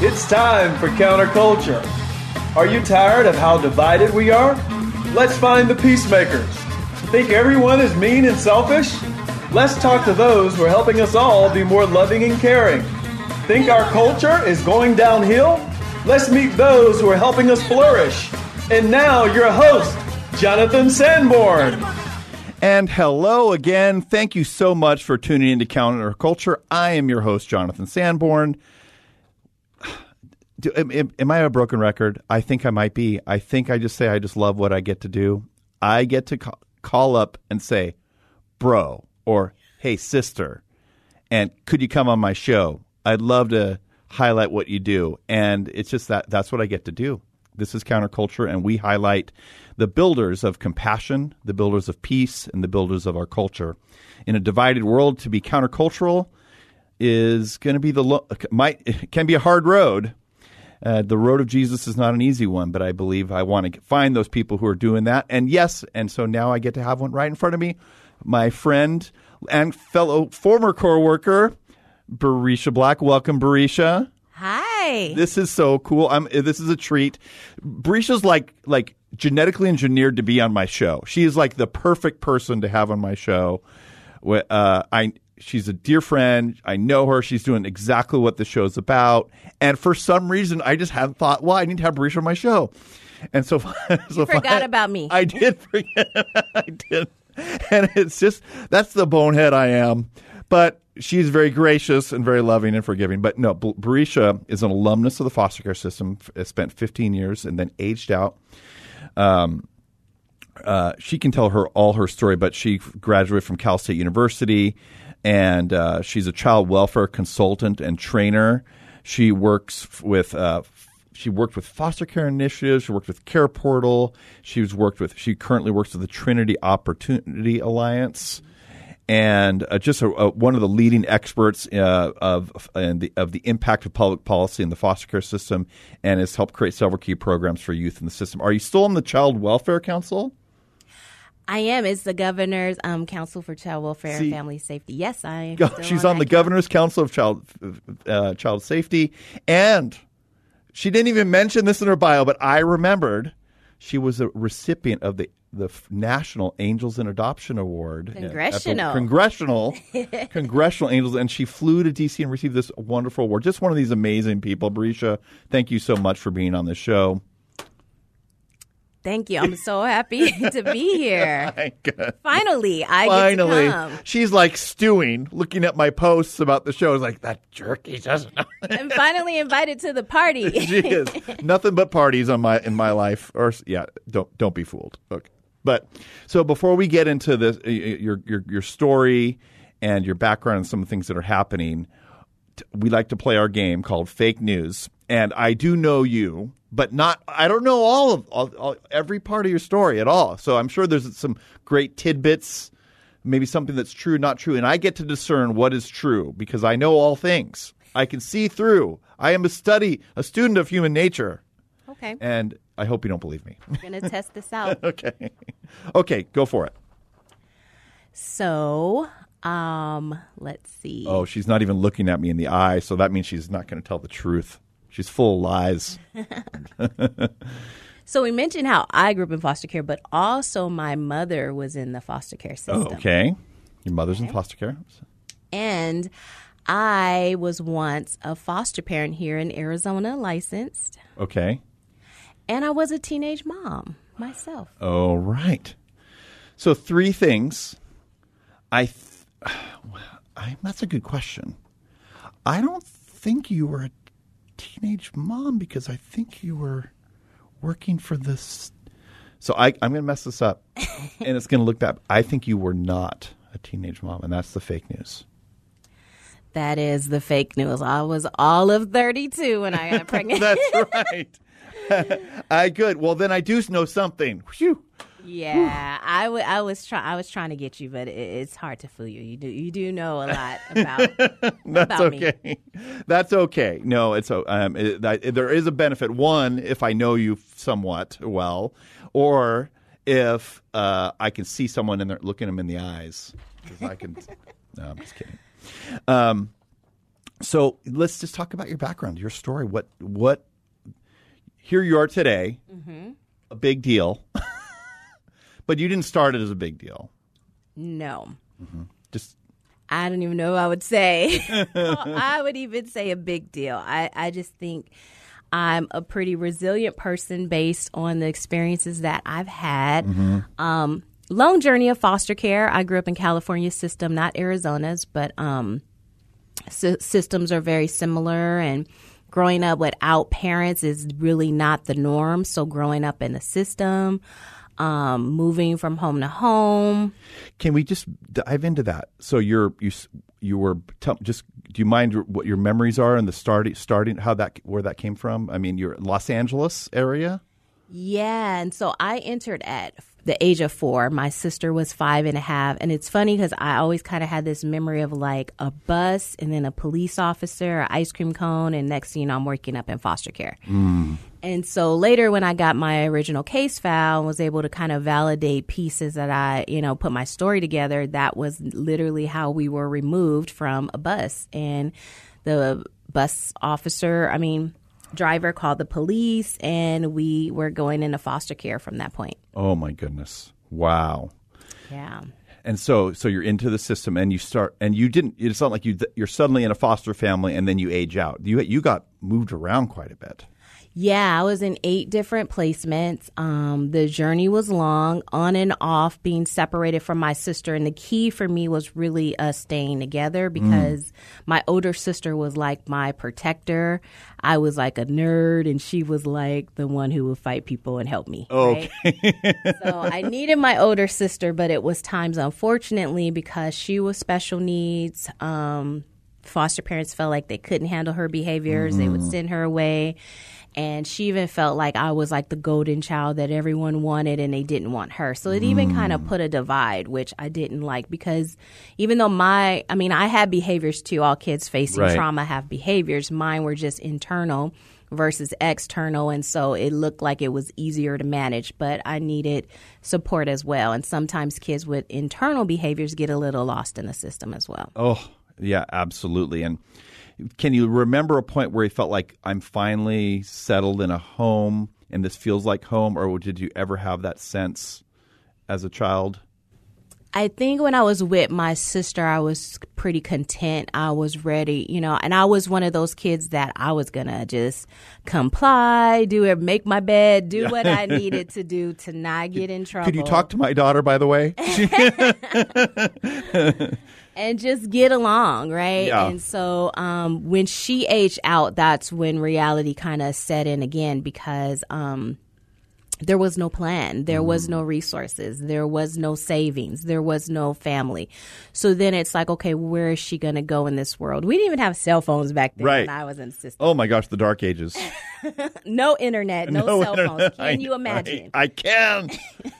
It's time for counterculture. Are you tired of how divided we are? Let's find the peacemakers. Think everyone is mean and selfish? Let's talk to those who are helping us all be more loving and caring. Think our culture is going downhill? Let's meet those who are helping us flourish. And now, your host, Jonathan Sanborn. And hello again. Thank you so much for tuning into Counterculture. I am your host, Jonathan Sanborn. Do, am, am, I a broken record? I think I might be. I think I just say I just love what I get to do. I get to call, call up and say, bro, or hey, sister, and could you come on my show? I'd love to highlight what you do. And it's just that that's what I get to do. This is counterculture, and we highlight the builders of compassion, the builders of peace, and the builders of our culture. In a divided world, to be countercultural is going to be the lo- might can be a hard road. Uh, the road of Jesus is not an easy one, but I believe I want to find those people who are doing that. And yes, and so now I get to have one right in front of me. My friend and fellow former co-worker, Barisha Black. Welcome, Barisha. Hi. This is so cool. I'm. This is a treat. Barisha's like like genetically engineered to be on my show. She is like the perfect person to have on my show. Uh, I she's a dear friend. I know her. She's doing exactly what the show's about. And for some reason, I just hadn't thought, well, I need to have Barisha on my show. And so, so you forgot I, about me. I did forget. I did. And it's just that's the bonehead I am. But she's very gracious and very loving and forgiving. But no, Barisha is an alumnus of the foster care system. Spent 15 years and then aged out. Um, uh, she can tell her all her story, but she graduated from Cal State University, and uh, she's a child welfare consultant and trainer. She works with uh, she worked with foster care initiatives. She worked with Care Portal. She's worked with. She currently works with the Trinity Opportunity Alliance, and uh, just a, a, one of the leading experts uh, of the, of the impact of public policy in the foster care system, and has helped create several key programs for youth in the system. Are you still on the Child Welfare Council? I am. It's the Governor's um, Council for Child Welfare See, and Family Safety. Yes, I am. She's on, on the Governor's Council of Child uh, Child Safety, and she didn't even mention this in her bio, but I remembered she was a recipient of the the National Angels in Adoption Award. Congressional. congressional. congressional Angels. And she flew to D.C. and received this wonderful award. Just one of these amazing people. Barisha, thank you so much for being on the show. Thank you. I'm so happy to be here. Finally, I finally. She's like stewing, looking at my posts about the show. Is like that jerk. He doesn't know. I'm finally invited to the party. she is nothing but parties on my in my life. Or yeah, don't don't be fooled. Okay, but so before we get into this, your your your story and your background and some of the things that are happening, we like to play our game called Fake News. And I do know you but not I don't know all of all, all, every part of your story at all. So I'm sure there's some great tidbits, maybe something that's true, not true, and I get to discern what is true because I know all things. I can see through. I am a study, a student of human nature. Okay. And I hope you don't believe me. I'm going to test this out. okay. Okay, go for it. So, um, let's see. Oh, she's not even looking at me in the eye, so that means she's not going to tell the truth. She's full of lies. so we mentioned how I grew up in foster care, but also my mother was in the foster care system. Oh, okay. Your mother's okay. in foster care? And I was once a foster parent here in Arizona, licensed. Okay. And I was a teenage mom myself. Oh, right. So three things. I, th- I that's a good question. I don't think you were a teenage mom because I think you were working for this. So I, I'm going to mess this up, and it's going to look bad. I think you were not a teenage mom, and that's the fake news. That is the fake news. I was all of 32 when I got pregnant. That's right. I good. Well, then I do know something. Phew. Yeah, I, w- I was trying. I was trying to get you, but it, it's hard to fool you. You do you do know a lot about That's about me. okay. That's okay. No, it's o- um, it, that, there is a benefit. One, if I know you somewhat well, or if uh, I can see someone in there, looking them in the eyes, I can. no, I'm just kidding. Um, so let's just talk about your background, your story. What what? Here you are today, Mm-hmm. a big deal, but you didn't start it as a big deal. No, Just I don't even know. what I would say. I would even say a big deal. I I just think. I'm a pretty resilient person based on the experiences that I've had. Um, long journey of foster care. I grew up in California system, not Arizona's, but um, sy- systems are very similar and growing up without parents is really not the norm so growing up in the system um, moving from home to home Can we just dive into that? So you're you you were tell, just do you mind what your memories are and the starting starting how that where that came from? I mean, you're Los Angeles area. yeah and so i entered at the age of four my sister was five and a half and it's funny because i always kind of had this memory of like a bus and then a police officer an ice cream cone and next thing you know i'm working up in foster care And so later, when I got my original case file and was able to kind of validate pieces that I, you know, put my story together, that was literally how we were removed from a bus. And the bus officer, I mean, driver called the police, and we were going into foster care from that point. Oh my goodness! Wow. Yeah. And so so you're into the system and you start and you didn't. It's not like you you're suddenly in a foster family and then you age out. You you got moved around quite a bit. Yeah, I was in eight different placements. Um, the journey was long, on and off, being separated from my sister. And the key for me was really us staying together because my older sister was like my protector. I was like a nerd, and she was like the one who would fight people and help me. Okay. so I needed my older sister, but it was times, unfortunately, because she was special needs. Um, foster parents felt like they couldn't handle her behaviors. They would send her away. And she even felt like I was like the golden child that everyone wanted and they didn't want her. So it even kind of mm. put a divide, which I didn't like because even though my, I mean, I had behaviors too. All kids facing Right. trauma have behaviors. Mine were just internal versus external. And so it looked like it was easier to manage, but I needed support as well. And sometimes kids with internal behaviors get a little lost in the system as well. Oh yeah, absolutely. And can you remember a point where you felt like I'm finally settled in a home and this feels like home, or did you ever have that sense as a child? I think when I was with my sister, I was pretty content. I was ready, you know, and I was one of those kids that I was gonna just comply, do it, make my bed, do what I needed to do to not get in trouble. Could you talk to my daughter, by the way? and just get along, right? Yeah. And so um, when she aged out, that's when reality kind of set in again because um, there was no plan, there was mm. no resources, there was no savings, there was no family. So then it's like, okay, where is she going to go in this world? We didn't even have cell phones back then Right. when I was in the system. oh my gosh, the dark ages. No internet, no, cell internet. phones. I Can you imagine? I, I can.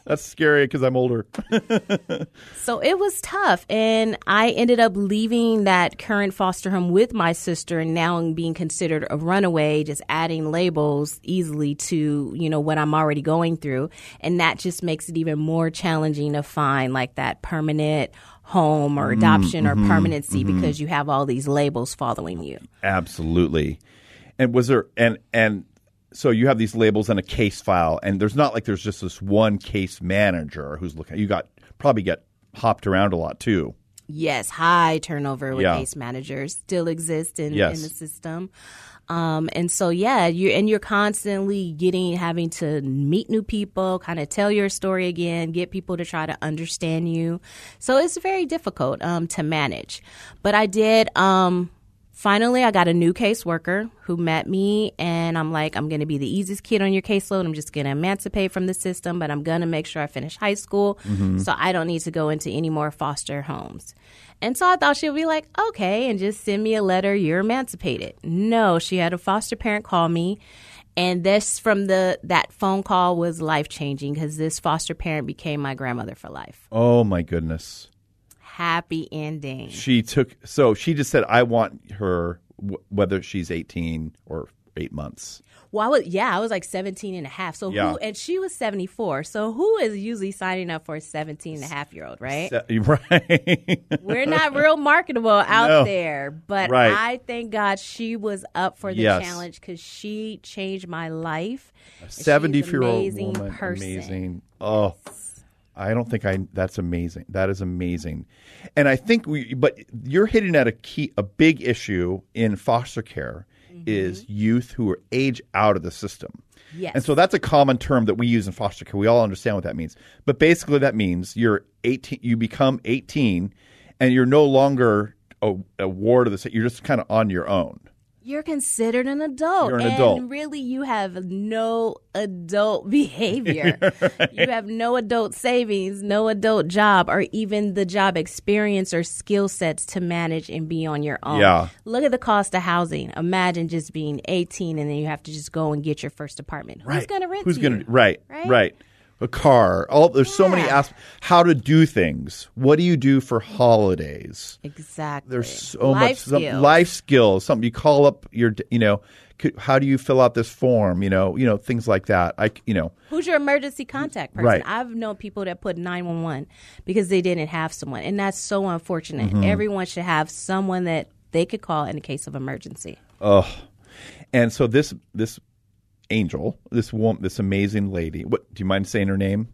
That's scary because I'm older. So it was tough. And I ended up leaving that current foster home with my sister and now being considered a runaway, just adding labels easily to, you know, what I'm already going through. And that just makes it even more challenging to find like that permanent home or mm, adoption or mm-hmm, permanency mm-hmm. because you have all these labels following you. Absolutely. And was there and and so you have these labels and a case file, and there's not like there's just this one case manager who's looking. You got probably get hopped around a lot too. Yes, high turnover with Yeah. case managers still exist in, Yes. in the system. Um, and so yeah, you and you're constantly getting having to meet new people, kind of tell your story again, get people to try to understand you. So it's very difficult um, to manage. But I did um, Finally, I got a new caseworker who met me, and I'm like, I'm going to be the easiest kid on your caseload. I'm just going to emancipate from the system, but I'm going to make sure I finish high school mm-hmm. so I don't need to go into any more foster homes. And so I thought she would be like, okay, and just send me a letter, you're emancipated. No, she had a foster parent call me. And this from the that phone call was life changing because this foster parent became my grandmother for life. Oh my goodness. Happy ending. She took so she just said I want her w- whether she's 18 or 8 months. Well, I was, yeah, I was like 17 and a half. So Yeah. who, and she was 74. So who is usually signing up for a 17 and a half year old, right? Se- Right. We're not real marketable out No. there, but Right. I thank God she was up for the Yes. challenge because she changed my life. She's 70 year old amazing woman person. amazing. Oh. I don't think I that's amazing. That is amazing. And I think we but you're hitting at a key a big issue in foster care is mm-hmm. youth who are age out of the system. Yes. And so that's a common term that we use in foster care. We all understand what that means. But basically that means you're 18 you become 18 and you're no longer a, a ward of the state. You're just kind of on your own. You're considered an adult. You're an and adult. really, you have no adult behavior. You have no adult savings, no adult job, or even the job experience or skill sets to manage and be on your own. Yeah. Look at the cost of housing. Imagine just being 18 and then you have to just go and get your first apartment. Who's going to rent Who's gonna right, Right? right? A car. All there's so many Yeah. aspects. How to do things. What do you do for holidays? Exactly. There's so Life much some, life skills. Something you call up your, you know, how do you fill out this form? You know, you know things like that. I, you know, Who's your emergency contact person? Right. I've known people that put 911 because they didn't have someone. And that's so unfortunate. Mm-hmm. Everyone should have someone that they could call in a case of emergency. Oh, and so this this angel, this woman, this amazing lady. What do you mind saying her name?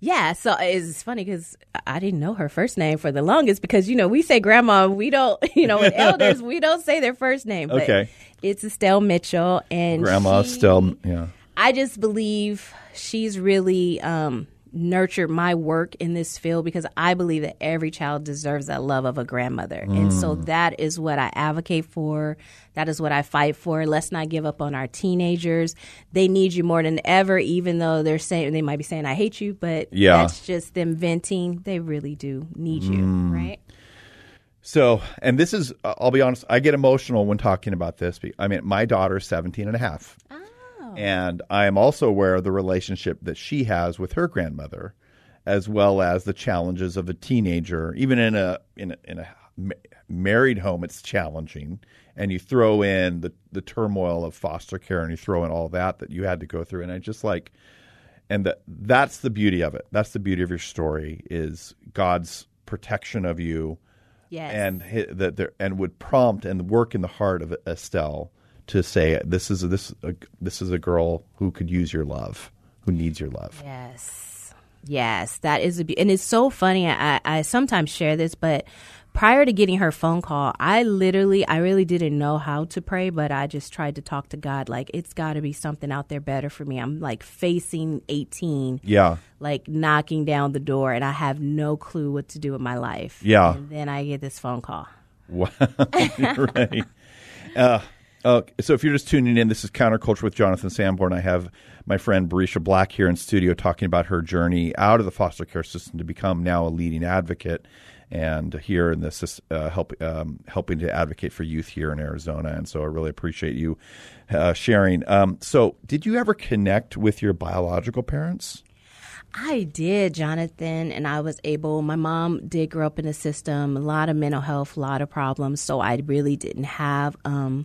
Yeah, so it's funny because I didn't know her first name for the longest because, you know, we say grandma, we don't, you know, with elders, we don't say their first name. But Okay. It's Estelle Mitchell. And Grandma she- still, yeah. I just believe she's really um, nurtured my work in this field because I believe that every child deserves that love of a grandmother. And so mm. that is what I advocate for. That is what I fight for. Let's not give up on our teenagers. They need you more than ever, even though they're saying, they might be saying, I hate you, but Yeah. that's just them venting. They really do need you, mm. right? So, and this is, I'll be honest, I get emotional when talking about this. I mean, my daughter's 17 and a half. Ah. And I am also aware of the relationship that she has with her grandmother, as well as the challenges of a teenager. Even in a in a, in a ma- married home, it's challenging. And you throw in the, the turmoil of foster care and you throw in all that that you had to go through. And I just like, and that that's the beauty of it. That's the beauty of your story is God's protection of you Yes. and that there and would prompt and work in the heart of Estelle to say this is a, this a, this is a girl who could use your love, who needs your love. Yes. Yes, that is a be- and it's so funny. I, I sometimes share this, but prior to getting her phone call, I literally, I really didn't know how to pray, but I just tried to talk to God. Like it's got to be something out there better for me. I'm like facing 18, Yeah, like knocking down the door, and I have no clue what to do with my life. Yeah. and then I get this phone call. Wow. right. Uh, uh, so if you're just tuning in, this is Counterculture with Jonathan Sanborn. I have my friend Barisha Black here in studio talking about her journey out of the foster care system to become now a leading advocate and here in this uh, help, um, helping to advocate for youth here in Arizona. And so I really appreciate you uh, sharing. Um, so did you ever connect with your biological parents? I did, Jonathan, and I was able. My mom did grow up in the system, a lot of mental health, a lot of problems. So I really didn't have um,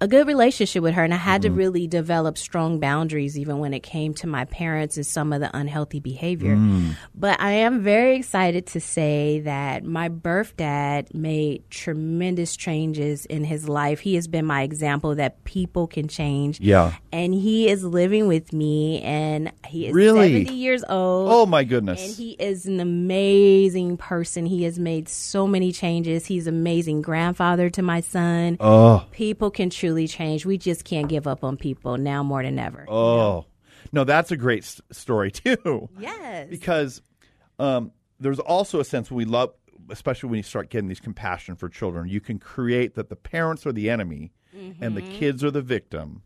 a good relationship with her, and I had to mm-hmm. really develop strong boundaries, even when it came to my parents and some of the unhealthy behavior. Mm. But I am very excited to say that my birth dad made tremendous changes in his life. He has been my example that people can change. Yeah. And he is living with me, and he is Really? 70 years old. Oh my goodness. And he is an amazing person. He has made so many changes. He's an amazing grandfather to my son. oh. People can truly change. We just can't give up on people now more than ever. Oh. No, that's a great s- story too. Yes. because um, there's also a sense when we love especially when you start getting these compassion for children, you can create that the parents are the enemy and the kids are the victim,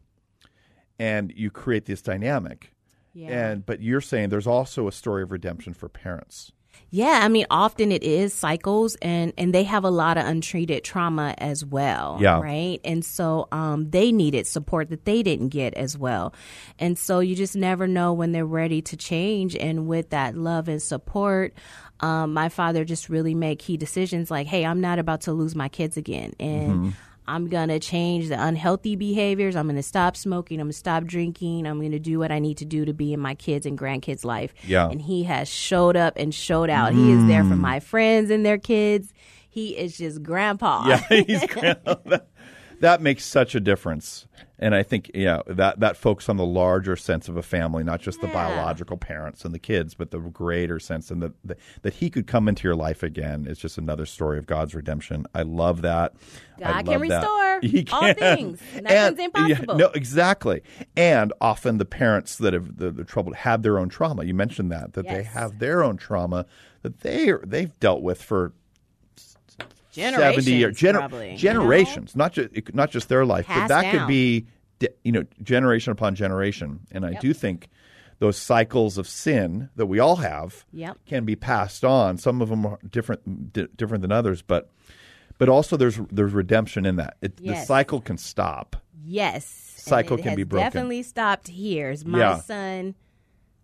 and you create this dynamic. Yeah. And but you're saying there's also a story of redemption for parents. Yeah, I mean, often it is cycles, and and they have a lot of untreated trauma as well. Yeah. right. And so um, they needed support that they didn't get as well, and so you just never know when they're ready to change. And with that love and support, um, my father just really made key decisions like, "Hey, I'm not about to lose my kids again," and. I'm going to change the unhealthy behaviors. I'm going to stop smoking. I'm going to stop drinking. I'm going to do what I need to do to be in my kids' and grandkids' life. Yeah. And he has showed up and showed out. He is there for mm. my friends and their kids. He is just grandpa. Yeah, he's that, that makes such a difference. And I think yeah, that that focus on the larger sense of a family, not just the biological parents and the kids, but the greater sense and that that that he could come into your life again is just another story of God's redemption. I love that. I God can love that. restore He all can. things. And- Nothing's yeah, impossible. no, exactly. And often the parents that have the, the trouble have their own trauma. You mentioned that that they have their own trauma that they they've dealt with for 70 years gener- probably, you know? generations not just not just their life but Passed that could be you know generation upon generation and i do think those cycles of sin that we all have Yep. can be passed on some of them are different di- different than others but but also there's there's redemption in that it, the cycle can stop Yes. Cycle it can be broken. Definitely stopped here. My Yeah. son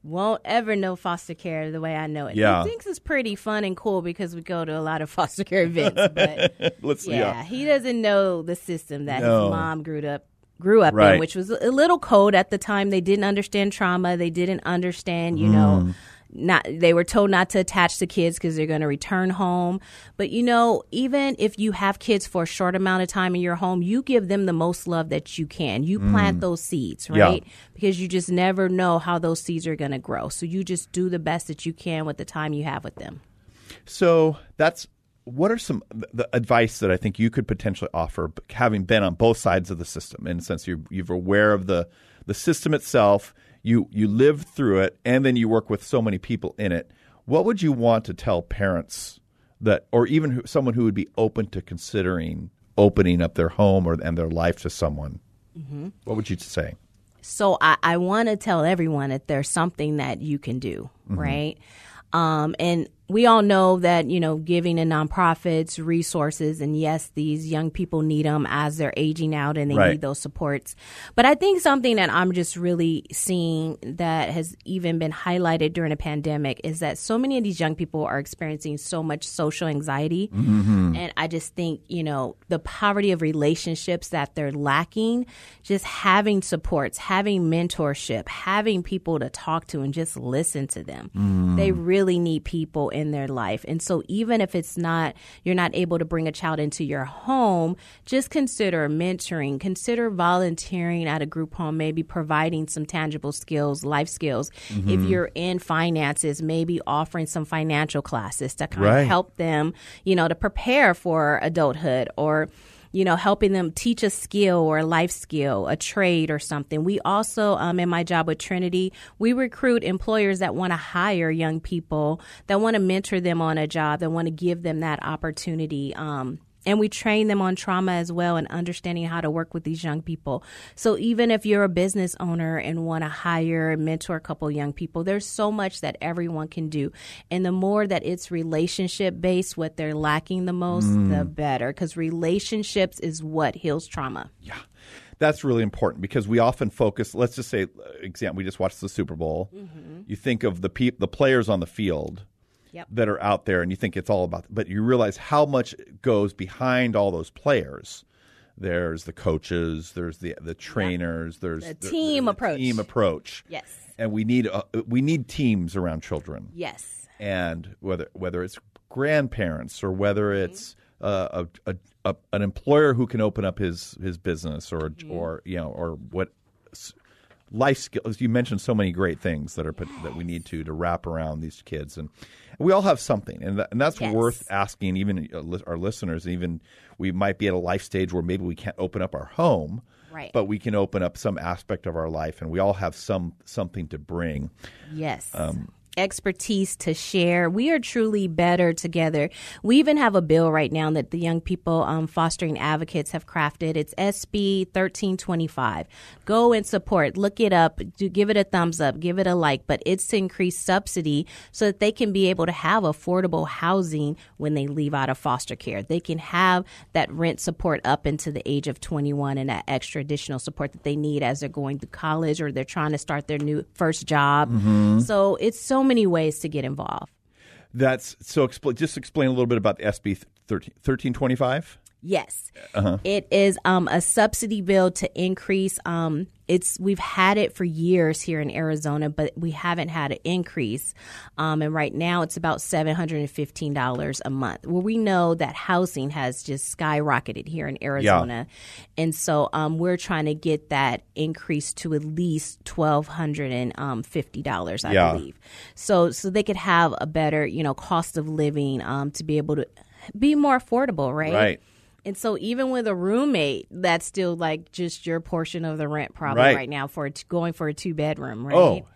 won't ever know foster care the way I know it. Yeah. He thinks it's pretty fun and cool because we go to a lot of foster care events. But let's yeah, yeah, he doesn't know the system that No. his mom grew up grew up Right. in, which was a little cold at the time. They didn't understand trauma. They didn't understand, you know, Mm. Not they were told not to attach to kids because they're going to return home. But you know, even if you have kids for a short amount of time in your home, you give them the most love that you can. You plant those seeds, Mm. Yeah. right? Because you just never know how those seeds are going to grow. So you just do the best that you can with the time you have with them. So that's what are some the advice that I think you could potentially offer, having been on both sides of the system. In a sense, you're you're aware of the the system itself. You you lived through it, and then you work with so many people in it. What would you want to tell parents that, or even who, someone who would be open to considering opening up their home or and their life to someone? What would you say? So I, I want to tell everyone that there's something that you can do, right? Um, and we all know that you know giving to nonprofits resources, and yes, these young people need them as they're aging out, and they Right. need those supports. But I think something that I'm just really seeing that has even been highlighted during a pandemic is that so many of these young people are experiencing so much social anxiety, mm-hmm. and I just think you know the poverty of relationships that they're lacking, just having supports, having mentorship, having people to talk to, and just listen to them. Mm. They really need people in their life, and so even if it's not you're not able to bring a child into your home, just consider mentoring, consider volunteering at a group home, maybe providing some tangible skills, life skills. If mm-hmm. you're in finances, maybe offering some financial classes to kind Right. of help them, you know, to prepare for adulthood or you know, helping them teach a skill or a life skill, a trade or something. We also, um, in my job with Trinity, we recruit employers that want to hire young people, that want to mentor them on a job, that want to give them that opportunity. Um, and we train them on trauma as well and understanding how to work with these young people. So even if you're a business owner and want to hire and mentor a couple young people, there's so much that everyone can do. And the more that it's relationship based, what they're lacking the most, the better. Because relationships is what heals trauma. Yeah. That's really important because we often focus. Let's just say, uh, example, we just watched the Super Bowl. You think of the peop, the players on the field Yep. that are out there, and you think it's all about. But you realize how much goes behind all those players. There's the coaches. There's the the trainers. There's The team approach. Team approach. Yes. And we need uh, we need teams around children Yes. and whether whether it's grandparents or whether Mm-hmm. it's uh, a, a, a an employer who can open up his his business or Mm-hmm. or you know or what life skills you mentioned so many great things that are put, that we need to to wrap around these kids and we all have something and that, and that's Yes. worth asking even uh, our listeners even we might be at a life stage where maybe we can't open up our home Right. but we can open up some aspect of our life and we all have some something to bring Yes. Um, expertise to share. We are truly better together. We even have a bill right now that the young people um, fostering advocates have crafted. It's SB 1325. Go and support. Look it up. Do, give it a thumbs up. Give it a like. But it's to increase subsidy so that they can be able to have affordable housing when they leave out of foster care. They can have that rent support up into the age of 21 and that extra additional support that they need as they're going to college or they're trying to start their new first job. So it's so many ways to get involved. That's so. Expl- just explain a little bit about the SB 13, 1325. Yes, It is um, a subsidy bill to increase. Um, it's we've had it for years here in Arizona, but we haven't had an increase. Um, and right now, it's about seven hundred and fifteen dollars a month. Well, we know that housing has just skyrocketed here in Arizona, and so um, we're trying to get that increase to at least twelve hundred and fifty dollars, I Yeah. believe. So so they could have a better you know cost of living um, to be able to be more affordable, right? Right. And so even with a roommate, that's still like just your portion of the rent probably Right. right, now for t- going for a two bedroom, right? Oh,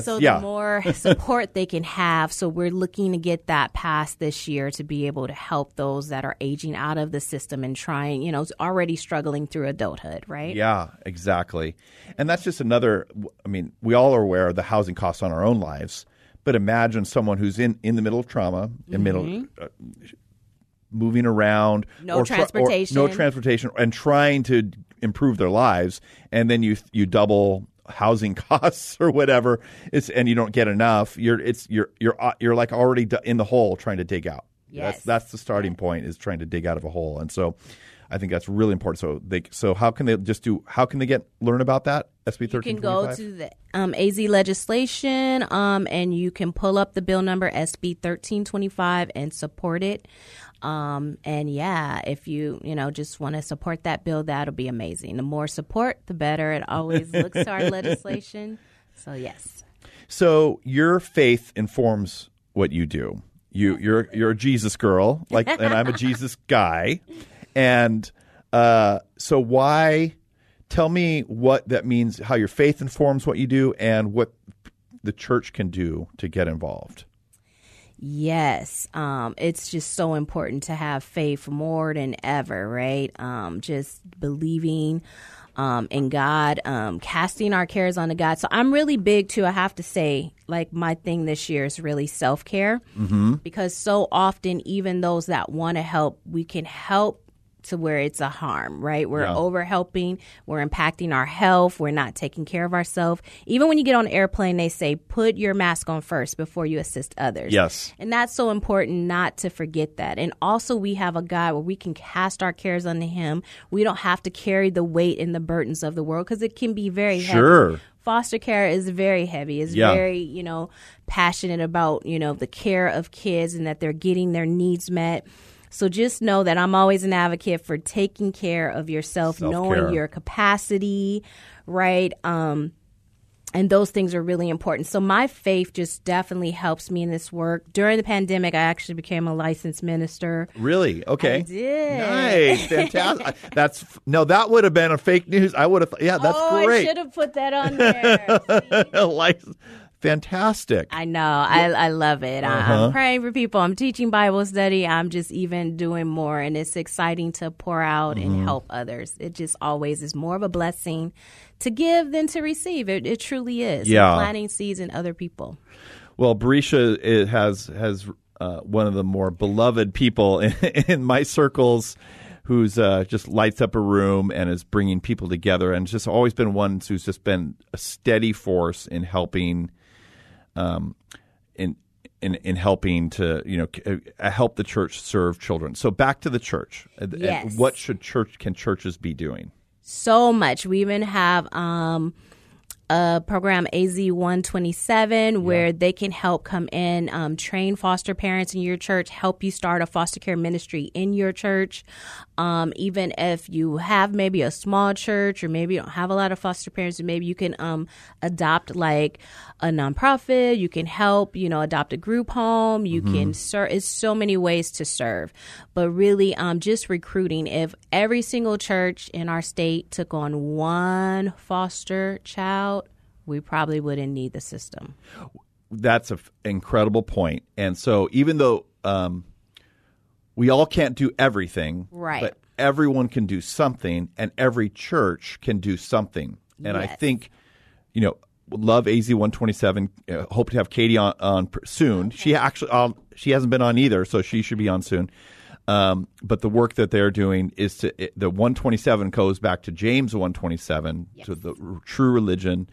so yeah. the more support they can have, so we're looking to get that passed this year to be able to help those that are aging out of the system and trying, you know, already struggling through adulthood, right? Yeah, exactly. And that's just another. I mean, we all are aware of the housing costs on our own lives, but imagine someone who's in, in the middle of trauma, in middle, uh, moving around. No or try- or transportation. no transportation, and trying to improve their lives, and then you you double housing costs or whatever. It's and you don't get enough. You're it's you're you're uh, you're like already in the hole trying to dig out. That's Yes. that's the starting point is trying to dig out of a hole, and so. I think that's really important. So they so how can they just do how can they get learn about that SB thirteen? You can go to the um, AZ legislation um, and you can pull up the bill number SB 1325 and support it. Um, and yeah, if you, you know, just want to support that bill, that'll be amazing. The more support, the better. It always looks to our legislation. So, yes. So your faith informs what you do. You you're you're a Jesus girl, like, and I'm a Jesus guy, and uh, so why? Tell me what that means. How your faith informs what you do, and what the church can do to get involved. Yes, um, it's just so important to have faith more than ever, right? Um, just believing um, in God, um, casting our cares onto God. So I'm really big too. I have to say, like my thing this year is really self care mm-hmm. because so often, even those that want to help, we can help to where it's a harm, right? We're Yeah. over helping, we're impacting our health, we're not taking care of ourselves. Even when you get on an airplane, they say put your mask on first before you assist others. Yes. And that's so important not to forget that. And also, we have a God where we can cast our cares unto Him. We don't have to carry the weight and the burdens of the world because it can be very Sure. heavy. Foster care is very heavy. It's Yeah. very, you know, passionate about, you know, the care of kids and that they're getting their needs met. So just know that I'm always an advocate for taking care of yourself, Self-care. knowing your capacity, right? Um, and those things are really important. So my faith just definitely helps me in this work. During the pandemic, I actually became a licensed minister. Really? Okay. I did. Nice, fantastic. That's no, that would have been a fake news. I would have. Yeah, that's oh, I great. should have put that on there. See? Fantastic. I know. I, I love it. I, Uh-huh. I'm praying for people. I'm teaching Bible study. I'm just even doing more, and it's exciting to pour out Mm-hmm. and help others. It just always is more of a blessing to give than to receive. It, it truly is. Yeah. planting seeds in other people. Well, Barisha i- has has uh, one of the more beloved people in, in my circles, who's uh, just lights up a room and is bringing people together, and just always been one who's just been a steady force in helping, um, in in in helping to you know uh, help the church serve children. So back to the church. Uh, Yes. What should church can churches be doing? so much. We even have um, a program AZ 127 where they can help come in, um, train foster parents in your church, help you start a foster care ministry in your church. Um, even if you have maybe a small church or maybe you don't have a lot of foster parents, maybe you can um, adopt like a nonprofit. You can help, you know, adopt a group home. You can serve. It's so many ways to serve, but really, um, just recruiting. If every single church in our state took on one foster child, we probably wouldn't need the system. that's an incredible point. And so, even though um, we all can't do everything, Right. But everyone can do something, and every church can do something. And I think, you know, love AZ one twenty seven. Hope to have Katie on, on soon. She actually um, she hasn't been on either, so she should be on soon. Um, but the work that they're doing is to it, the 127 goes back to James 127 to the r- true religion,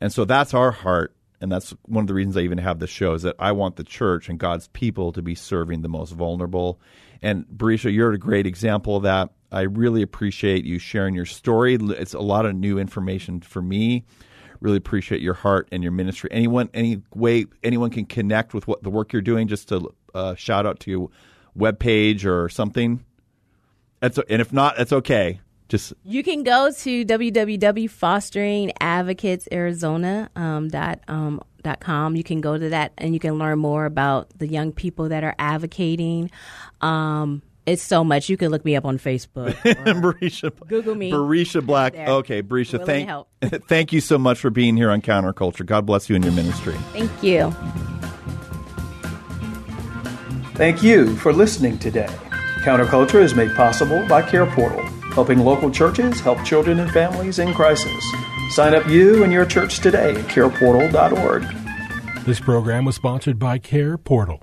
and so that's our heart, and that's one of the reasons I even have this show is that I want the church and God's people to be serving the most vulnerable. And Barisha, you're a great example of that. I really appreciate you sharing your story. It's a lot of new information for me. Really appreciate your heart and your ministry. Anyone, any way anyone can connect with what the work you're doing, just to uh, shout out to your webpage or something. That's and if not, that's okay. Just You can go to www.fosteringadvocatesarizona um, um, dot com. You can go to that and you can learn more about the young people that are advocating. Um, it's so much. You can look me up on Facebook. Barisha, Google me. Barisha Black. There. Okay, Barisha, thank thank you so much for being here on Counterculture. God bless you and your ministry. Thank you. Thank you for listening today. Counterculture is made possible by Care Portal, helping local churches help children and families in crisis. Sign up you and your church today at careportal.org. This program was sponsored by Care Portal.